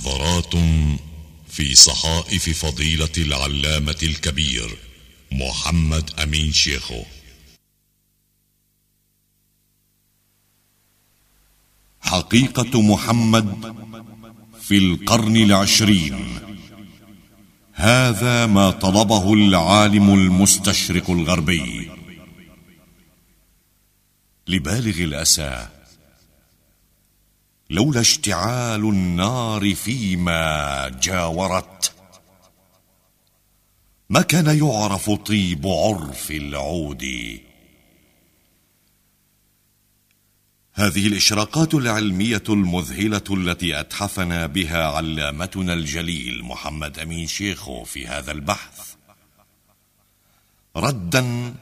نظرات في صحائف فضيلة العلامة الكبير محمد أمين شيخو. حقيقة محمد في القرن العشرين. هذا ما طلبه العالم المستشرق الغربي. لبالغ الأسى لولا اشتعال النار فيما جاورت. ما كان يعرف طيب عرف العود؟ هذه الإشراقات العلمية المذهلة التي أتحفنا بها علامتنا الجليل محمد أمين شيخو في هذا البحث. ردا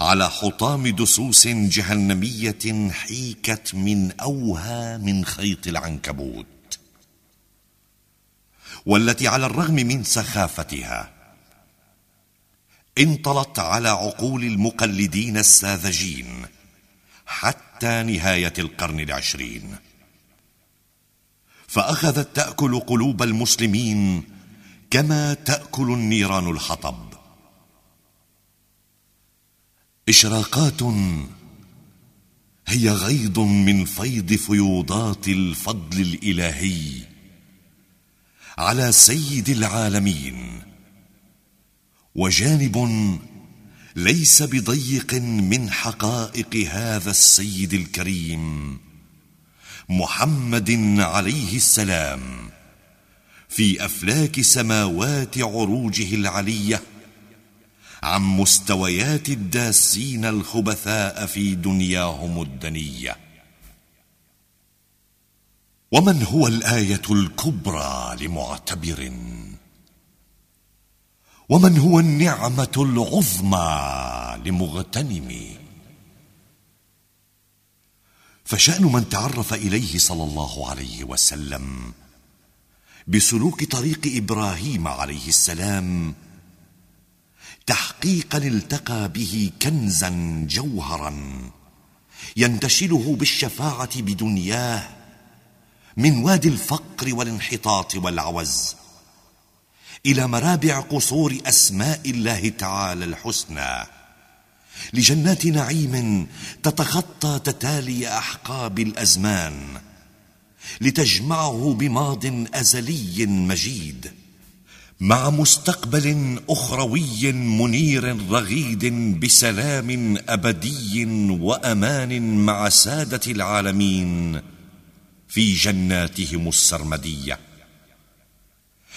على حطام دسوس جهنمية حيكت من أوهى من خيط العنكبوت والتي على الرغم من سخافتها انطلت على عقول المقلدين الساذجين حتى نهاية القرن العشرين. فأخذت تأكل قلوب المسلمين كما تأكل النيران الحطب. إشراقات هي غيض من فيض فيوضات الفضل الإلهي على سيد العالمين وجانب ليس بضيق من حقائق هذا السيد الكريم محمد عليه السلام في أفلاك سماوات عروجه العلية عن مستويات الداسين الخبثاء في دنياهم الدنية. ومن هو الآية الكبرى لمعتبر؟ ومن هو النعمة العظمى لمغتنم؟ فشأن من تعرف إليه صلى الله عليه وسلم بسلوك طريق إبراهيم عليه السلام تحقيقا التقى به كنزا جوهرا ينتشله بالشفاعة بدنياه من وادي الفقر والانحطاط والعوز إلى مرابع قصور أسماء الله تعالى الحسنى لجنات نعيم تتخطى تتالي أحقاب الأزمان لتجمعه بماض أزلي مجيد. مع مستقبل أخروي منير رغيد بسلام أبدي وأمان مع سادة العالمين في جناتهم السرمدية.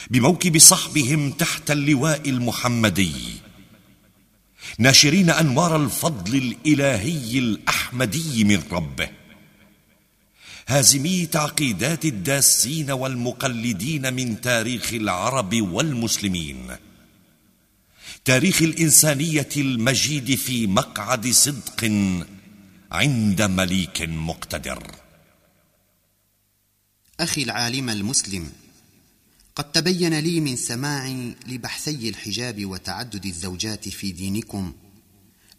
بموكب صحبهم تحت اللواء المحمدي. ناشرين أنوار الفضل الإلهي الأحمدي من ربه. هازمي تعقيدات الداسين والمقلدين من تاريخ العرب والمسلمين. تاريخ الإنسانية المجيد في مقعد صدق عند مليك مقتدر. أخي العالم المسلم قد تبين لي من سماعي لبحثي الحجاب وتعدد الزوجات في دينكم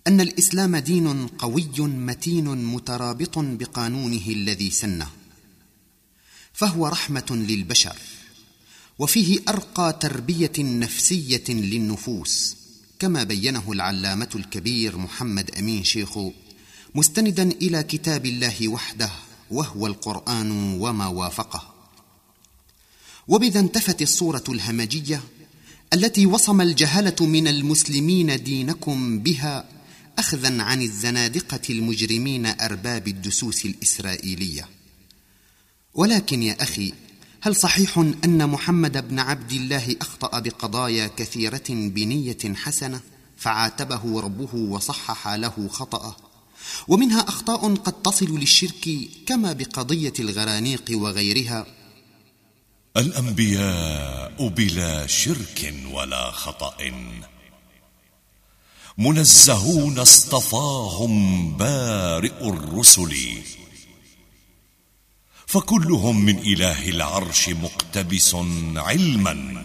أن الإسلام دين قوي متين مترابط بقانونه الذي سنه فهو رحمة للبشر وفيه أرقى تربية نفسية للنفوس كما بينه العلامة الكبير محمد أمين شيخ مستندا إلى كتاب الله وحده وهو القرآن وما وافقه. وبذا انتفت الصورة الهمجية التي وصم الجهله من المسلمين دينكم بها اخذا عن الزنادقة المجرمين أرباب الدسوس الإسرائيلية. ولكن يا أخي هل صحيح أن محمد بن عبد الله أخطأ بقضايا كثيرة بنية حسنة فعاتبه ربه وصحح له خطأه؟ ومنها أخطاء قد تصل للشرك كما بقضية الغرانيق وغيرها. الأنبياء بلا شرك ولا خطأ. منزهون اصطفاهم بارئ الرسل. فكلهم من إله العرش مقتبس علما.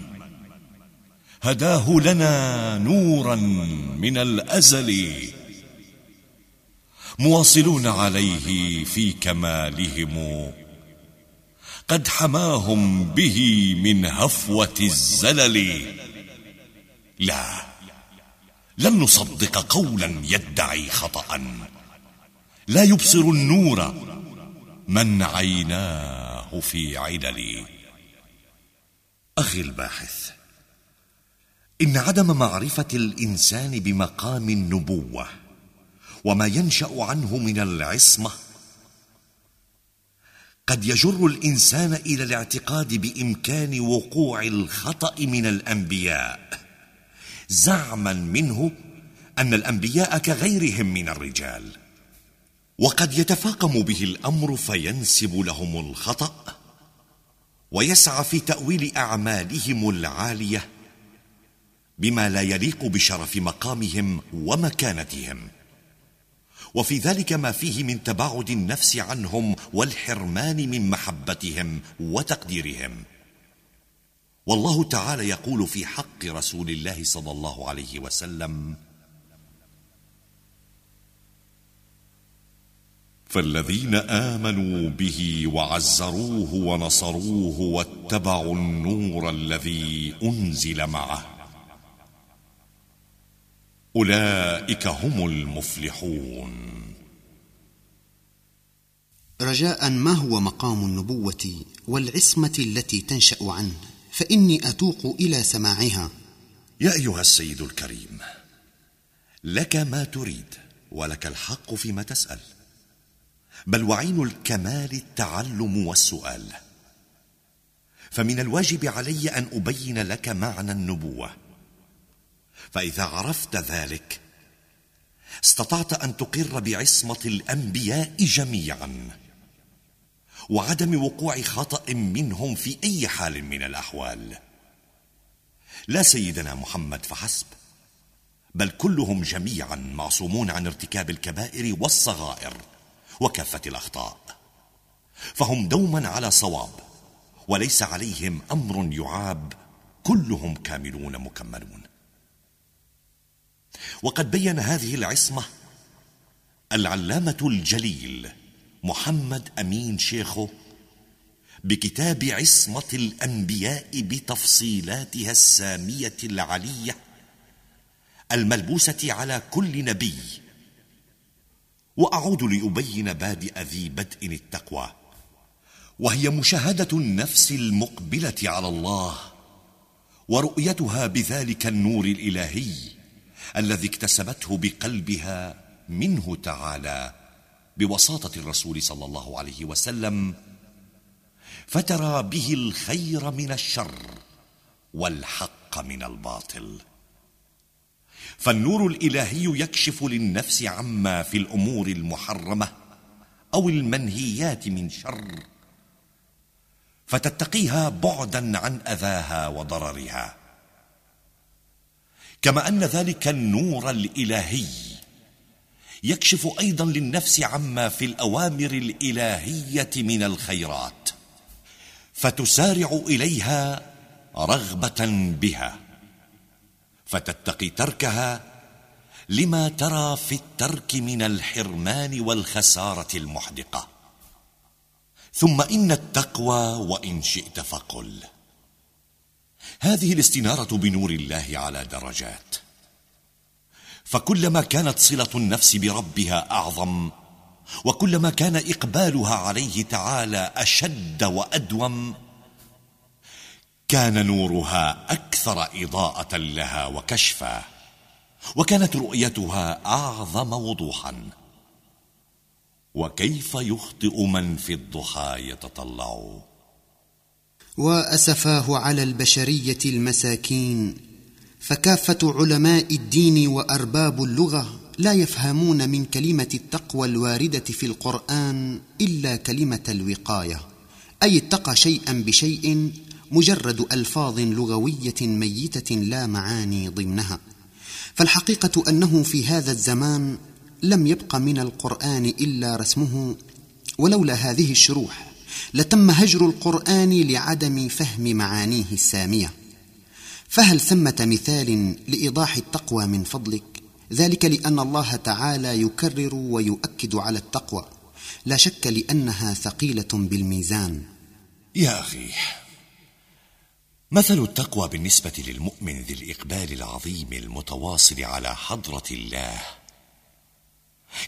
هداه لنا نورا من الأزل. مواصلون عليه في كمالهم. قد حماهم به من هفوة الزلل. لا لن نصدق قولا يدعي خطأ. لا يبصر النور من عيناه في علل أخي الباحث إن عدم معرفة الإنسان بمقام النبوة وما ينشأ عنه من العصمة قد يجر الإنسان إلى الاعتقاد بإمكان وقوع الخطأ من الأنبياء. زعما منه أن الأنبياء كغيرهم من الرجال. وقد يتفاقم به الأمر فينسب لهم الخطأ ويسعى في تأويل أعمالهم العالية بما لا يليق بشرف مقامهم ومكانتهم. وفي ذلك ما فيه من تباعد النفس عنهم والحرمان من محبتهم وتقديرهم. والله تعالى يقول في حق رسول الله صلى الله عليه وسلم فالذين آمنوا به وعزروه ونصروه واتبعوا النور الذي أنزل معه أولئك هم المفلحون. رجاء ما هو مقام النبوة والعصمة التي تنشأ عنه؟ فإني أتوق إلى سماعها. يا أيها السيد الكريم لك ما تريد ولك الحق فيما تسأل. بل وعين الكمال التعلم والسؤال. فمن الواجب علي أن أبين لك معنى النبوة. فإذا عرفت ذلك استطعت أن تقر بعصمة الأنبياء جميعا. وعدم وقوع خطأ منهم في أي حال من الأحوال. لا سيدنا محمد فحسب. بل كلهم جميعا معصومون عن ارتكاب الكبائر والصغائر وكافة الأخطاء. فهم دوما على صواب وليس عليهم أمر يعاب كلهم كاملون مكملون. وقد بين هذه العصمة العلامة الجليل محمد أمين شيخه بكتاب عصمة الأنبياء بتفصيلاتها السامية العلية الملبوسة على كل نبي. وأعود لأبين بادئ ذي بدء التقوى. وهي مشاهدة النفس المقبلة على الله ورؤيتها بذلك النور الإلهي الذي اكتسبته بقلبها منه تعالى. بوساطة الرسول صلى الله عليه وسلم فترى به الخير من الشر والحق من الباطل. فالنور الإلهي يكشف للنفس عما في الأمور المحرمة أو المنهيات من شر فتتقيها بعدا عن أذاها وضررها. كما أن ذلك النور الإلهي يكشف أيضا للنفس عما في الأوامر الإلهية من الخيرات فتسارع إليها رغبة بها فتتقي تركها لما ترى في الترك من الحرمان والخسارة المحدقة. ثم إن التقوى وإن شئت فقل. هذه الاستنارة بنور الله على درجات. فكلما كانت صلة النفس بربها أعظم وكلما كان إقبالها عليه تعالى أشد وأدوم كان نورها أكثر إضاءة لها وكشفا وكانت رؤيتها أعظم وضوحا. وكيف يخطئ من في الضحى يتطلع؟ وأسفاه على البشرية المساكين فكافة علماء الدين وأرباب اللغة لا يفهمون من كلمة التقوى الواردة في القرآن إلا كلمة الوقاية. أي اتقى شيئا بشيء مجرد ألفاظ لغوية ميتة لا معاني ضمنها. فالحقيقة أنه في هذا الزمان لم يبق من القرآن إلا رسمه ولولا هذه الشروح لتم هجر القرآن لعدم فهم معانيه السامية. فهل ثمة مثال لإيضاح التقوى من فضلك؟ ذلك لأن الله تعالى يكرر ويؤكد على التقوى. لا شك لأنها ثقيلة بالميزان. يا أخي مثل التقوى بالنسبة للمؤمن ذي الإقبال العظيم المتواصل على حضرة الله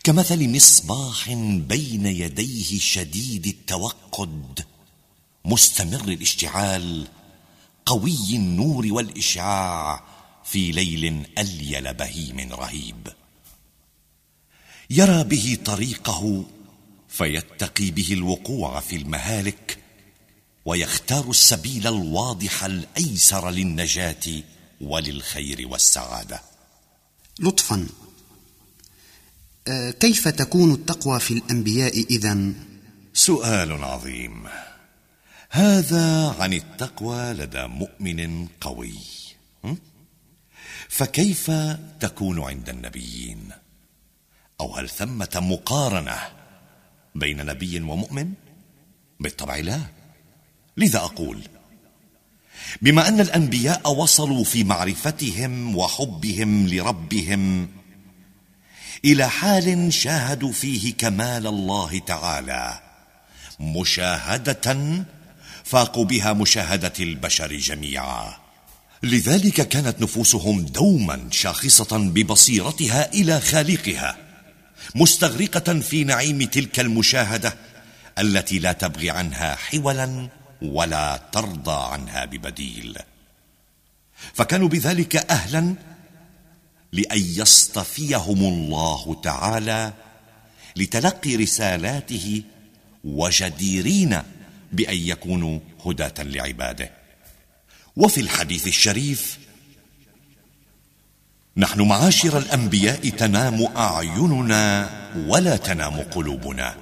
كمثل مصباح بين يديه شديد التوقد مستمر الاشتعال قوي النور والإشعاع في ليل أليل بهيم رهيب. يرى به طريقه فيتقي به الوقوع في المهالك ويختار السبيل الواضح الأيسر للنجاة وللخير والسعادة. لطفا آه، كيف تكون التقوى في الأنبياء إذن؟ سؤال عظيم. هذا عن التقوى لدى مؤمن قوي. فكيف تكون عند النبيين؟ أو هل ثمة مقارنة بين نبي ومؤمن؟ بالطبع لا. لذا أقول بما أن الأنبياء وصلوا في معرفتهم وحبهم لربهم إلى حال شاهدوا فيه كمال الله تعالى مشاهدة فاقوا بها مشاهدة البشر جميعا. لذلك كانت نفوسهم دوما شاخصة ببصيرتها إلى خالقها مستغرقة في نعيم تلك المشاهدة التي لا تبغي عنها حولا ولا ترضى عنها ببديل. فكانوا بذلك أهلا لأن يصطفيهم الله تعالى لتلقي رسالاته وجديرين بأن يكونوا هداة لعباده. وفي الحديث الشريف نحن معاشر الأنبياء تنام أعيننا ولا تنام قلوبنا.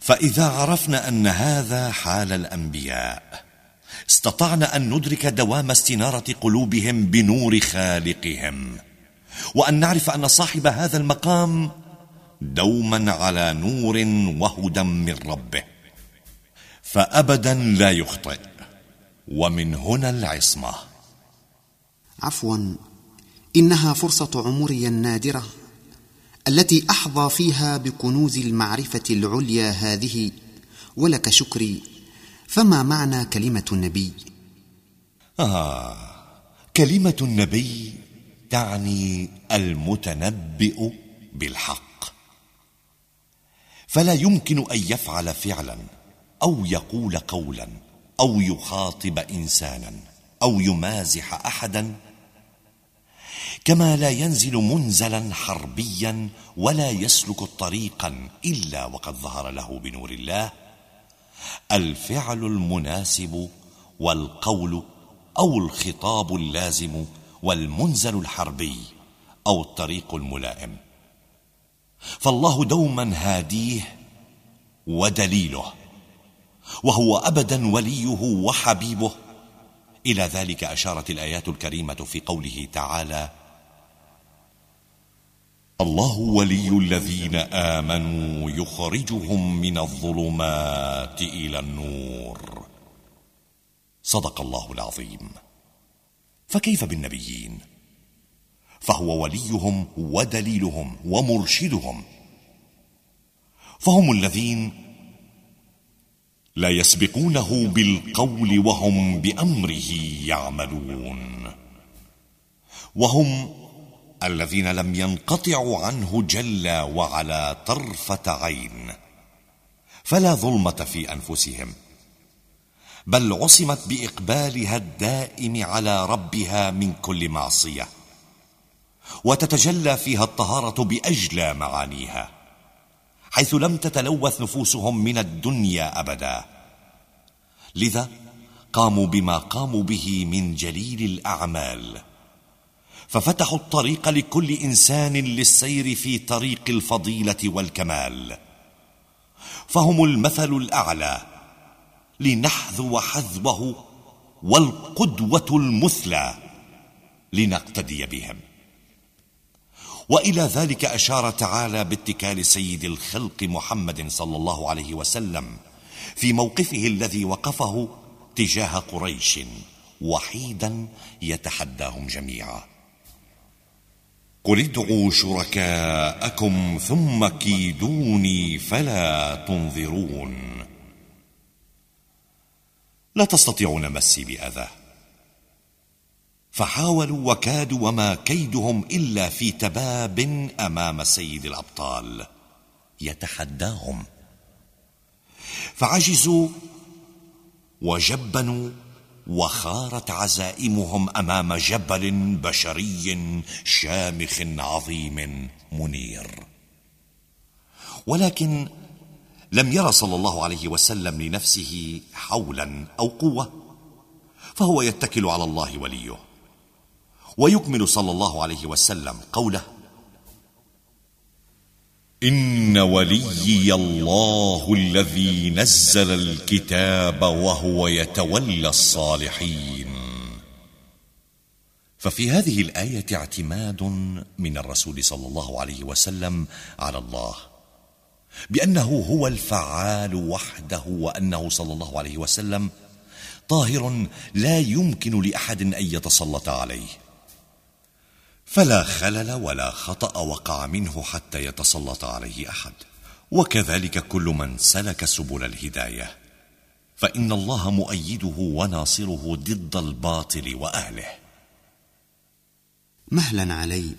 فإذا عرفنا أن هذا حال الأنبياء استطعنا أن ندرك دوام استنارة قلوبهم بنور خالقهم. وأن نعرف أن صاحب هذا المقام دوما على نور وهدى من ربه. فابدا لا يخطئ. ومن هنا العصمة. عفوا إنها فرصة عمري النادره التي أحظى فيها بكنوز المعرفة العليا هذه. ولك شكري فما معنى كلمة النبي؟ آه كلمة النبي تعني المتنبئ بالحق. فلا يمكن أن يفعل فعلا. أو يقول قولا أو يخاطب انسانا أو يمازح احدا. كما لا ينزل منزلا حربيا ولا يسلك طريقا إلا وقد ظهر له بنور الله. الفعل المناسب والقول أو الخطاب اللازم والمنزل الحربي أو الطريق الملائم. فالله دوما هاديه ودليله. وهو ابدا وليه وحبيبه. إلى ذلك أشارت الآيات الكريمة في قوله تعالى الله ولي الذين آمنوا يخرجهم من الظلمات إلى النور. صدق الله العظيم. فكيف بالنبيين؟ فهو وليهم ودليلهم ومرشدهم. فهم الذين لا يسبقونه بالقول وهم بأمره يعملون. وهم الذين لم ينقطعوا عنه جل وعلا طرفة عين. فلا ظلمة في أنفسهم بل عصمت بإقبالها الدائم على ربها من كل معصية وتتجلى فيها الطهارة بأجلى معانيها. حيث لم تتلوث نفوسهم من الدنيا أبدا. لذا قاموا بما قاموا به من جليل الأعمال. ففتحوا الطريق لكل إنسان للسير في طريق الفضيلة والكمال. فهم المثل الأعلى لنحذو حذوه والقدوة المثلى لنقتدي بهم. وإلى ذلك أشار تعالى باتكال سيد الخلق محمد صلى الله عليه وسلم في موقفه الذي وقفه تجاه قريش وحيدا يتحداهم جميعا. قل ادعوا شركاءكم ثم كيدوني فلا تنظرون. لا تستطيعون مسي بأذى. فحاولوا وكادوا وما كيدهم إلا في تباب أمام سيد الأبطال يتحداهم. فعجزوا وجبنوا وخارت عزائمهم أمام جبل بشري شامخ عظيم منير. ولكن لم ير صلى الله عليه وسلم لنفسه حولا أو قوة فهو يتكل على الله وليه. ويكمل صلى الله عليه وسلم قوله إن وليي الله الذي نزل الكتاب وهو يتولى الصالحين. ففي هذه الآية اعتماد من الرسول صلى الله عليه وسلم على الله بأنه هو الفعال وحده وأنه صلى الله عليه وسلم طاهر لا يمكن لأحد أن يتسلط عليه. فلا خلل ولا خطأ وقع منه حتى يتسلط عليه أحد. وكذلك كل من سلك سبل الهداية. فإن الله مؤيده وناصره ضد الباطل وأهله. مهلا علي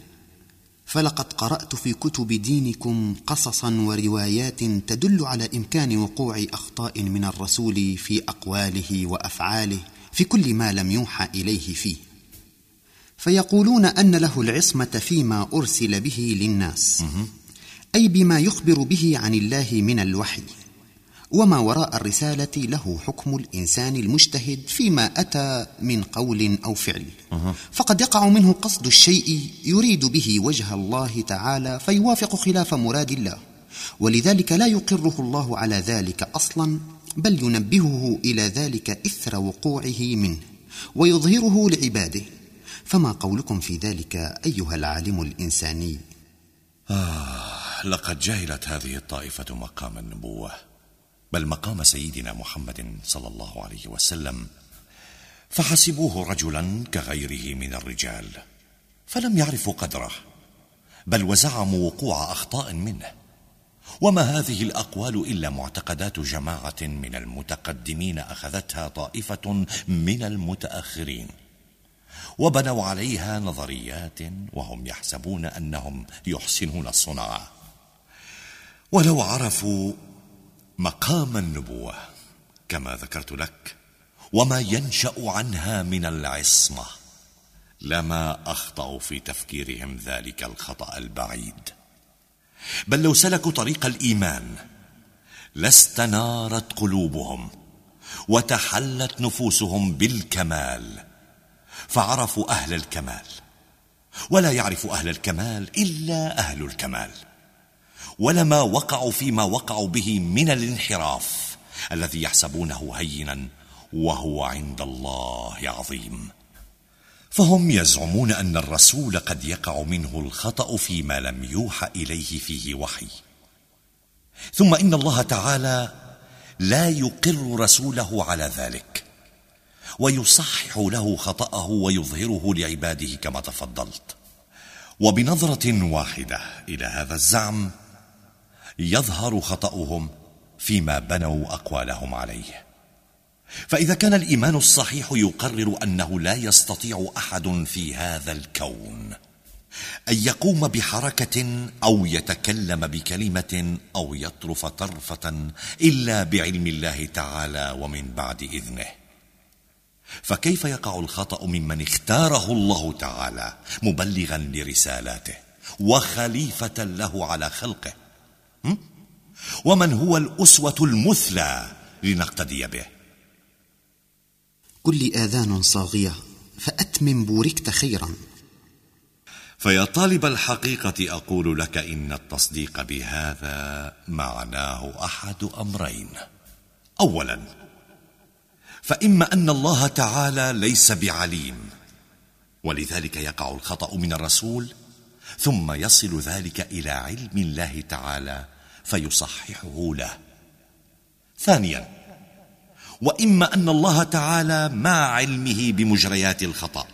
فلقد قرأت في كتب دينكم قصصا وروايات تدل على إمكان وقوع أخطاء من الرسول في أقواله وأفعاله في كل ما لم يوحى إليه فيه. فيقولون أن له العصمة فيما أرسل به للناس. أي بما يخبر به عن الله من الوحي. وما وراء الرسالة له حكم الإنسان المجتهد فيما أتى من قول أو فعل. فقد يقع منه قصد الشيء يريد به وجه الله تعالى فيوافق خلاف مراد الله. ولذلك لا يقره الله على ذلك أصلا بل ينبهه إلى ذلك إثر وقوعه منه ويظهره لعباده. فما قولكم في ذلك أيها العالم الإنساني؟ آه لقد جهلت هذه الطائفة مقام النبوة بل مقام سيدنا محمد صلى الله عليه وسلم. فحسبوه رجلا كغيره من الرجال فلم يعرفوا قدره بل وزعموا وقوع أخطاء منه. وما هذه الأقوال إلا معتقدات جماعة من المتقدمين أخذتها طائفة من المتأخرين. وبنوا عليها نظريات وهم يحسبون أنهم يحسنون الصنعه ولو عرفوا مقام النبوة كما ذكرت لك وما ينشأ عنها من العصمة لما أخطأوا في تفكيرهم ذلك الخطأ البعيد. بل لو سلكوا طريق الإيمان لاستنارت قلوبهم وتحلت نفوسهم بالكمال. فعرفوا أهل الكمال. ولا يعرف أهل الكمال إلا أهل الكمال. ولما وقعوا فيما وقعوا به من الانحراف الذي يحسبونه هينا وهو عند الله عظيم. فهم يزعمون أن الرسول قد يقع منه الخطأ فيما لم يوحى إليه فيه وحي. ثم إن الله تعالى لا يقر رسوله على ذلك. ويصحح له خطأه ويظهره لعباده كما تفضلت. وبنظرة واحدة إلى هذا الزعم يظهر خطأهم فيما بنوا أقوالهم عليه. فإذا كان الإيمان الصحيح يقرر أنه لا يستطيع أحد في هذا الكون أن يقوم بحركة أو يتكلم بكلمة أو يطرف طرفة إلا بعلم الله تعالى ومن بعد إذنه. فكيف يقع الخطأ ممن اختاره الله تعالى مبلغا لرسالاته وخليفة له على خلقه؟ ومن هو الأسوة المثلى لنقتدي به؟ كل آذان صاغية فأتمم بوركت خيرا. فيا طالب الحقيقة أقول لك إن التصديق بهذا معناه أحد أمرين. اولا فإما أن الله تعالى ليس بعليم. ولذلك يقع الخطأ من الرسول ثم يصل ذلك إلى علم الله تعالى فيصححه له. ثانيا وإما أن الله تعالى مع علمه بمجريات الخطأ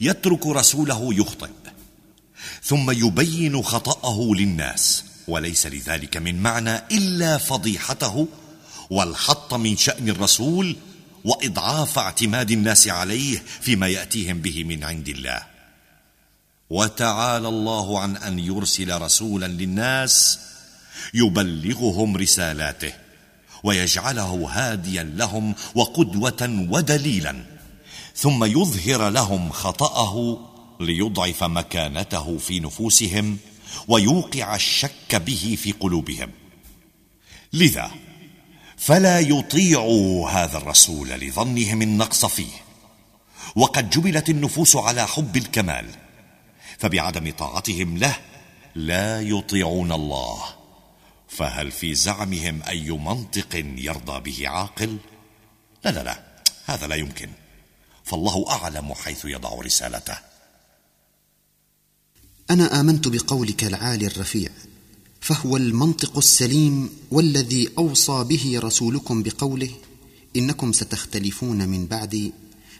يترك رسوله يخطئ ثم يبين خطأه للناس وليس لذلك من معنى إلا فضيحته والحط من شأن الرسول وإضعاف اعتماد الناس عليه فيما يأتيهم به من عند الله. وتعالى الله عن أن يرسل رسولا للناس يبلغهم رسالاته ويجعله هاديا لهم وقدوة ودليلا ثم يظهر لهم خطأه ليضعف مكانته في نفوسهم ويوقع الشك به في قلوبهم. لذا فلا يطيعوا هذا الرسول لظنهم النقص فيه. وقد جبلت النفوس على حب الكمال فبعدم طاعتهم له لا يطيعون الله. فهل في زعمهم أي منطق يرضى به عاقل؟ لا لا لا هذا لا يمكن. فالله أعلم حيث يضع رسالته. أنا آمنت بقولك العالي الرفيع. فهو المنطق السليم والذي أوصى به رسولكم بقوله إنكم ستختلفون من بعدي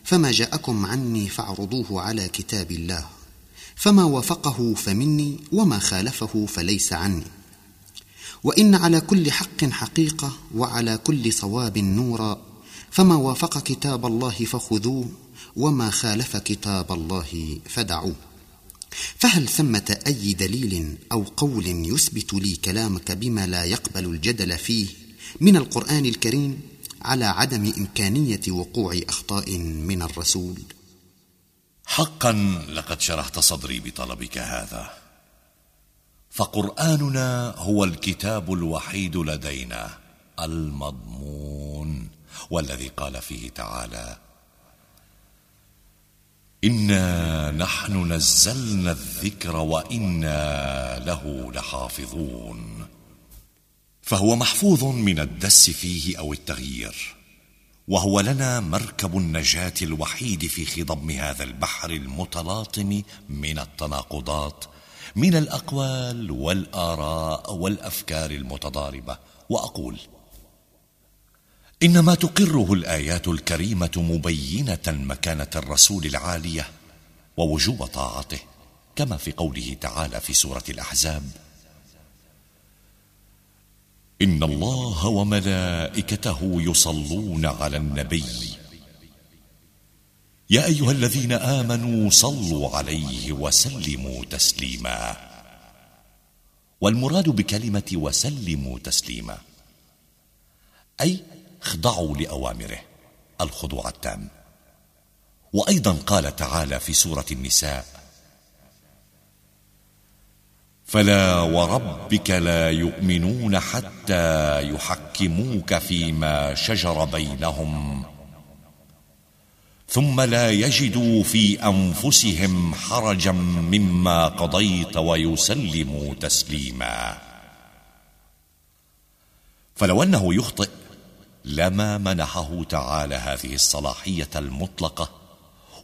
فما جاءكم عني فاعرضوه على كتاب الله فما وافقه فمني وما خالفه فليس عني وإن على كل حق حقيقة وعلى كل صواب نورا فما وافق كتاب الله فخذوه وما خالف كتاب الله فدعوه فهل ثمة أي دليل أو قول يثبت لي كلامك بما لا يقبل الجدل فيه من القرآن الكريم على عدم إمكانية وقوع أخطاء من الرسول؟ حقا لقد شرحت صدري بطلبك هذا. فقرآننا هو الكتاب الوحيد لدينا المضمون والذي قال فيه تعالى إنا نحن نزلنا الذكر وإنا له لحافظون. فهو محفوظ من الدس فيه أو التغيير وهو لنا مركب النجاة الوحيد في خضم هذا البحر المتلاطم من التناقضات من الأقوال والآراء والأفكار المتضاربة. وأقول إنما تقره الآيات الكريمة مبينة مكانة الرسول العالية ووجوب طاعته كما في قوله تعالى في سورة الأحزاب إن الله وملائكته يصلون على النبي. يا أيها الذين آمنوا صلوا عليه وسلموا تسليما. والمراد بكلمة وسلموا تسليما أي اخضعوا لأوامره. الخضوع التام. وأيضا قال تعالى في سورة النساء فلا وربك لا يؤمنون حتى يحكموك فيما شجر بينهم ثم لا يجدوا في أنفسهم حرجا مما قضيت ويسلموا تسليما. فلو أنه يخطئ لما منحه تعالى هذه الصلاحية المطلقة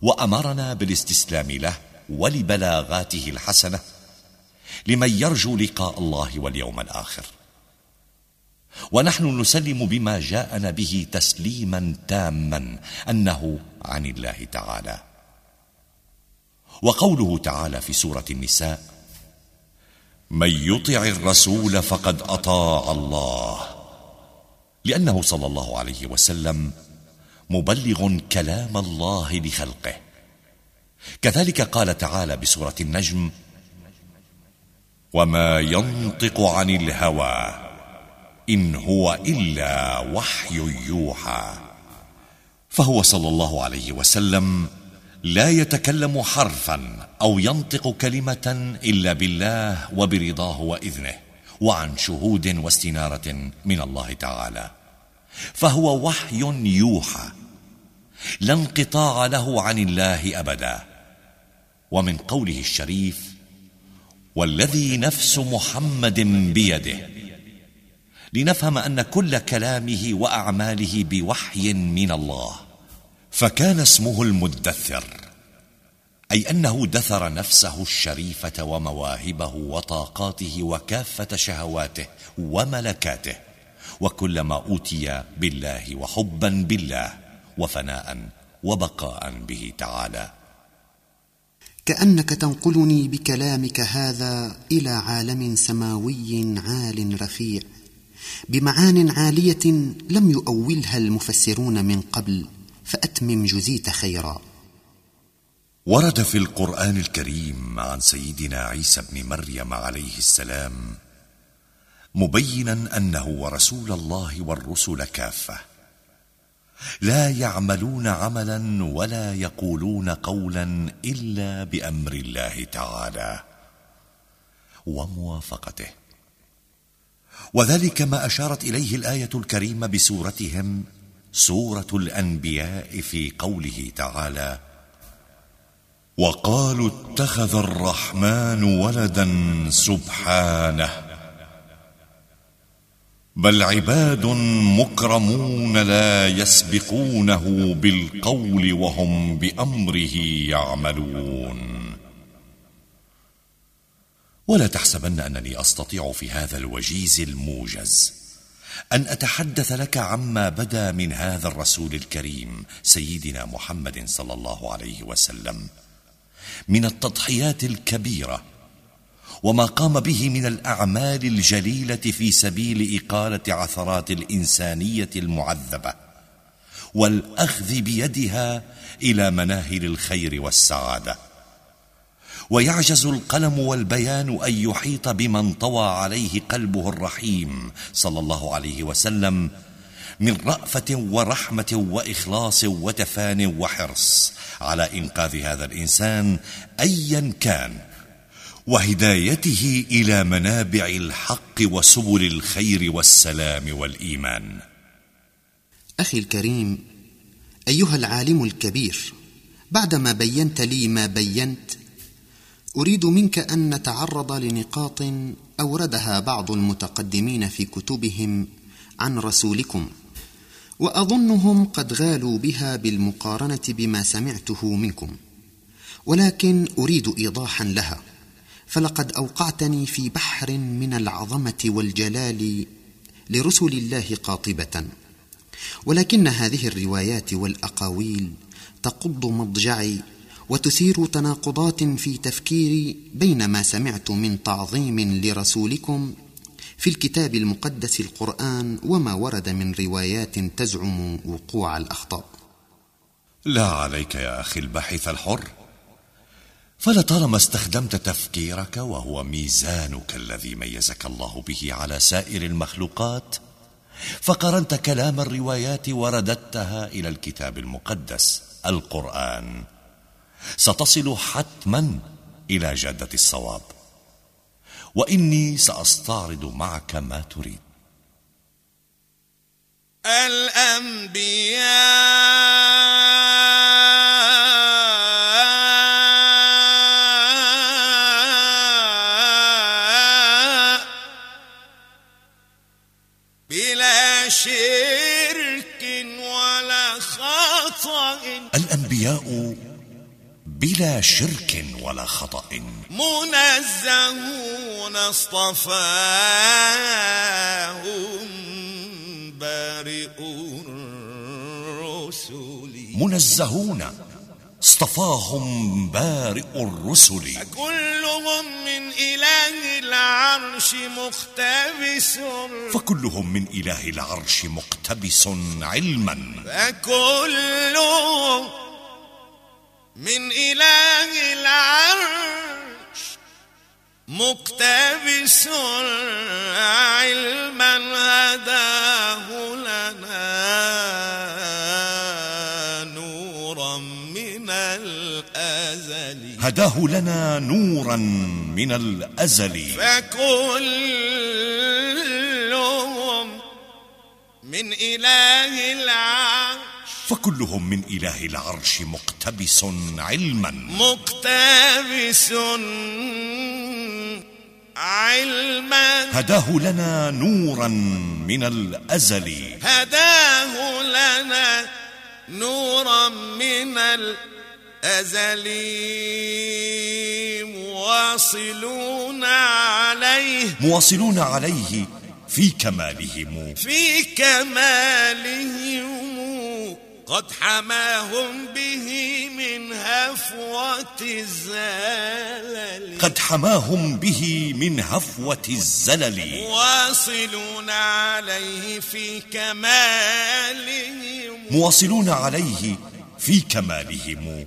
وأمرنا بالاستسلام له ولبلاغاته الحسنة لمن يرجو لقاء الله واليوم الآخر. ونحن نسلم بما جاءنا به تسليما تاما أنه عن الله تعالى. وقوله تعالى في سورة النساء من يطع الرسول فقد أطاع الله. لأنه صلى الله عليه وسلم مبلغ كلام الله لخلقه. كذلك قال تعالى بسورة النجم وما ينطق عن الهوى إن هو إلا وحي يوحى فهو صلى الله عليه وسلم لا يتكلم حرفا أو ينطق كلمة إلا بالله وبرضاه وإذنه. وعن شهود واستنارة من الله تعالى. فهو وحي يوحى لا انقطاع له عن الله أبدا. ومن قوله الشريف والذي نفس محمد بيده. لنفهم أن كل كلامه وأعماله بوحي من الله فكان اسمه المدثر. أي أنه دثر نفسه الشريفة ومواهبه وطاقاته وكافة شهواته وملكاته وكل ما أوتي بالله وحبا بالله وفناء وبقاء به تعالى. كأنك تنقلني بكلامك هذا إلى عالم سماوي عال رفيع بمعان عالية لم يؤولها المفسرون من قبل فأتمم جزيت خيرا. ورد في القرآن الكريم عن سيدنا عيسى بن مريم عليه السلام مبينا أنه ورسول الله والرسل كافة. لا يعملون عملا ولا يقولون قولا إلا بأمر الله تعالى وموافقته. وذلك ما أشارت إليه الآية الكريمة بسورتهم سورة الأنبياء في قوله تعالى وقالوا اتخذ الرحمن ولدا سبحانه. بل عباد مكرمون لا يسبقونه بالقول وهم بأمره يعملون. ولا تحسبن أنني أستطيع في هذا الوجيز الموجز أن أتحدث لك عما بدا من هذا الرسول الكريم سيدنا محمد صلى الله عليه وسلم. من التضحيات الكبيرة وما قام به من الأعمال الجليلة في سبيل إقالة عثرات الإنسانية المعذبة والأخذ بيدها إلى مناهل الخير والسعادة. ويعجز القلم والبيان أن يحيط بمن طوى عليه قلبه الرحيم صلى الله عليه وسلم من رأفة ورحمة وإخلاص وتفان وحرص على إنقاذ هذا الإنسان ايا كان وهدايته إلى منابع الحق وسبل الخير والسلام والإيمان. أخي الكريم أيها العالم الكبير بعدما بينت لي ما بينت أريد منك أن نتعرض لنقاط أوردها بعض المتقدمين في كتبهم عن رسولكم. وأظنهم قد غالوا بها بالمقارنة بما سمعته منكم. ولكن أريد ايضاحا لها. فلقد أوقعتني في بحر من العظمة والجلال لرسل الله قاطبة. ولكن هذه الروايات والأقاويل تقض مضجعي وتثير تناقضات في تفكيري بين ما سمعت من تعظيم لرسولكم في الكتاب المقدس القرآن وما ورد من روايات تزعم وقوع الأخطاء. لا عليك يا أخي الباحث الحر. فلطالما استخدمت تفكيرك وهو ميزانك الذي ميزك الله به على سائر المخلوقات فقرنت كلام الروايات ورددتها إلى الكتاب المقدس القرآن. ستصل حتما إلى جادة الصواب. وإني سأستعرض معك ما تريد. الأنبياء بلا شرك ولا خطأ. الأنبياء بلا شرك ولا خطأ. منزهون اصطفاهم بارئ الرسل. منزهون اصطفاهم بارئ الرسل. كلهم من إله العرش مقتبس. فكلهم من إله العرش مقتبس علما. فكلهم من إله العرش مقتبس علما هداه لنا نورا من الأزل. هداه لنا نورا من الأزل. فكلهم من إله العرش فكلهم من إله العرش مقتبس علما. مقتبس علما. هداه لنا نورا من الأزل. هداه لنا نورا من الأزل. مواصلون عليه. مواصلون عليه في كمالهم في كمالهم قد حماهم به من هفوة الزلل. قد حماهم به من هفوة الزلل. واصلون عليه في كمالهم. مواصلون عليه في كمالهم.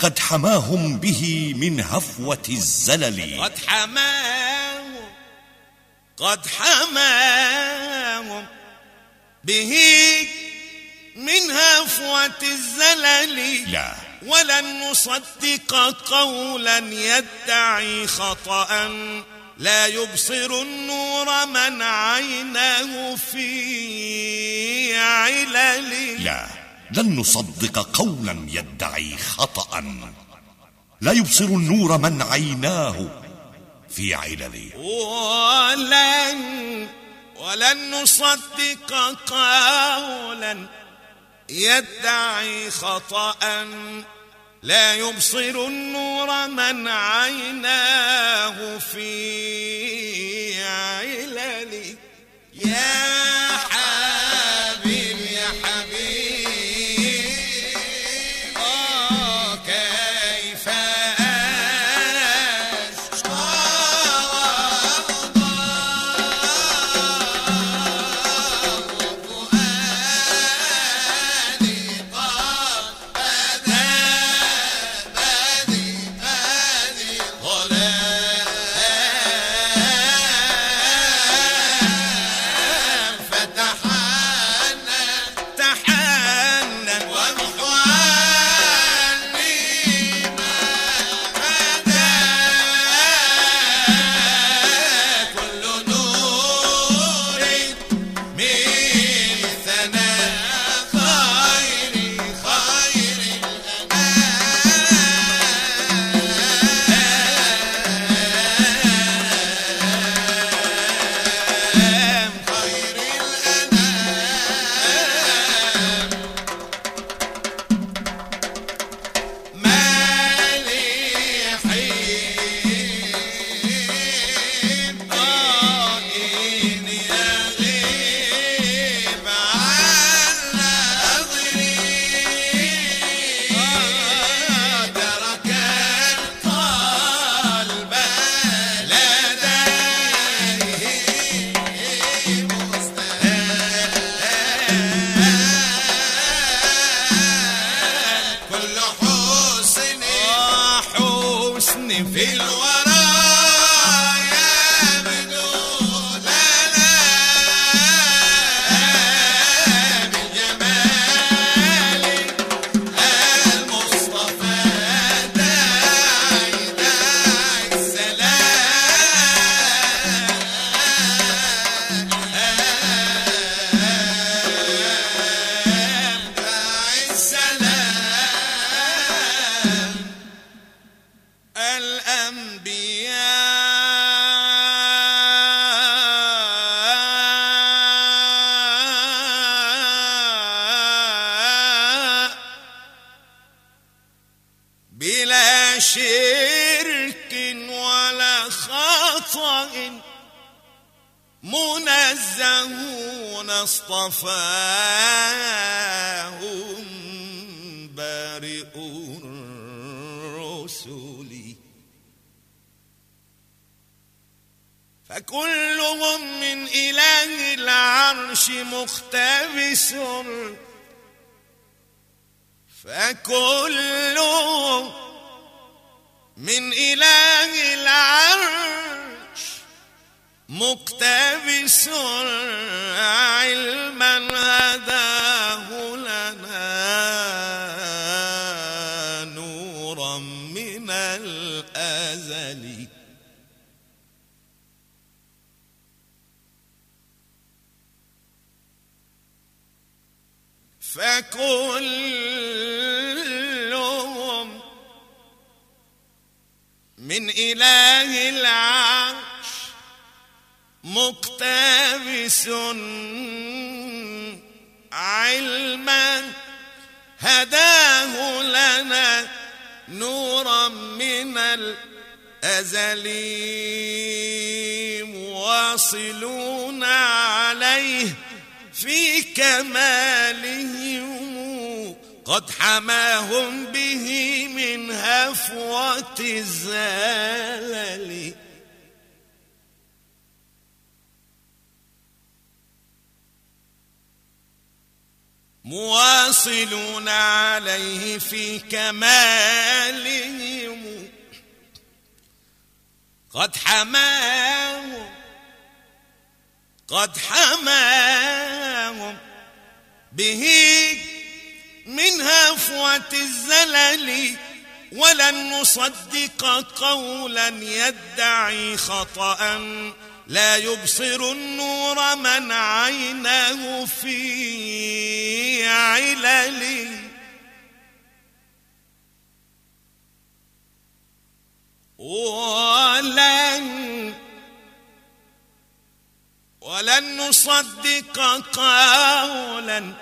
قد حماهم به من هفوة الزلل. قد حماهم قد حماهم به من هفوة الزلل. لا. ولن نصدق قولا يدعي خطأ. لا يبصر النور من عينه في علل. لا. لن نصدق قولا يدعي خطأ. لا يبصر النور من عيناه في علل. ولن ولن نصدق قولا يدعي خطأ لا يبصر النور من عيناه في علل. يا أصطفاهم بارئ الرسل. فكلهم من إله العرش مقتبس. فكلهم من إله العرش مقتبس علما هداه لنا نورا من الأزل. فكلهم من إله العرش مقتبس علما هداه لنا نورا من الأزل مواصلون عليه في كماله قد حماهم به من هفوة الزلل. مواصلون عليه في كمالهم. قد حماهم قد حماهم به من هفوة الزلل. ولن نصدق قولا يدعي خطأ. لا يبصر النور من عينه في علل ولن ولن نصدق قولا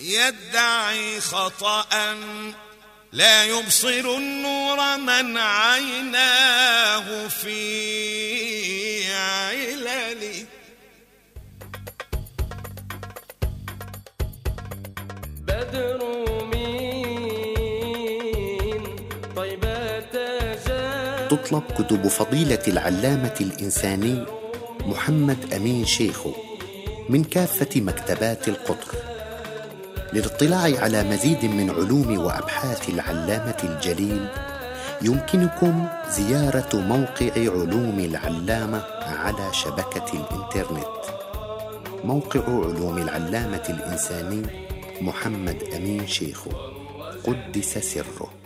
يدعي خطأ لا يبصر النور من عيناه في تطلب كتب فضيلة العلامة الإنساني محمد أمين شيخو من كافة مكتبات القطر للاطلاع على مزيد من علوم وأبحاث العلامة الجليل يمكنكم زيارة موقع علوم العلامة على شبكة الإنترنت. موقع علوم العلامة الإنساني محمد أمين شيخو قدس سره.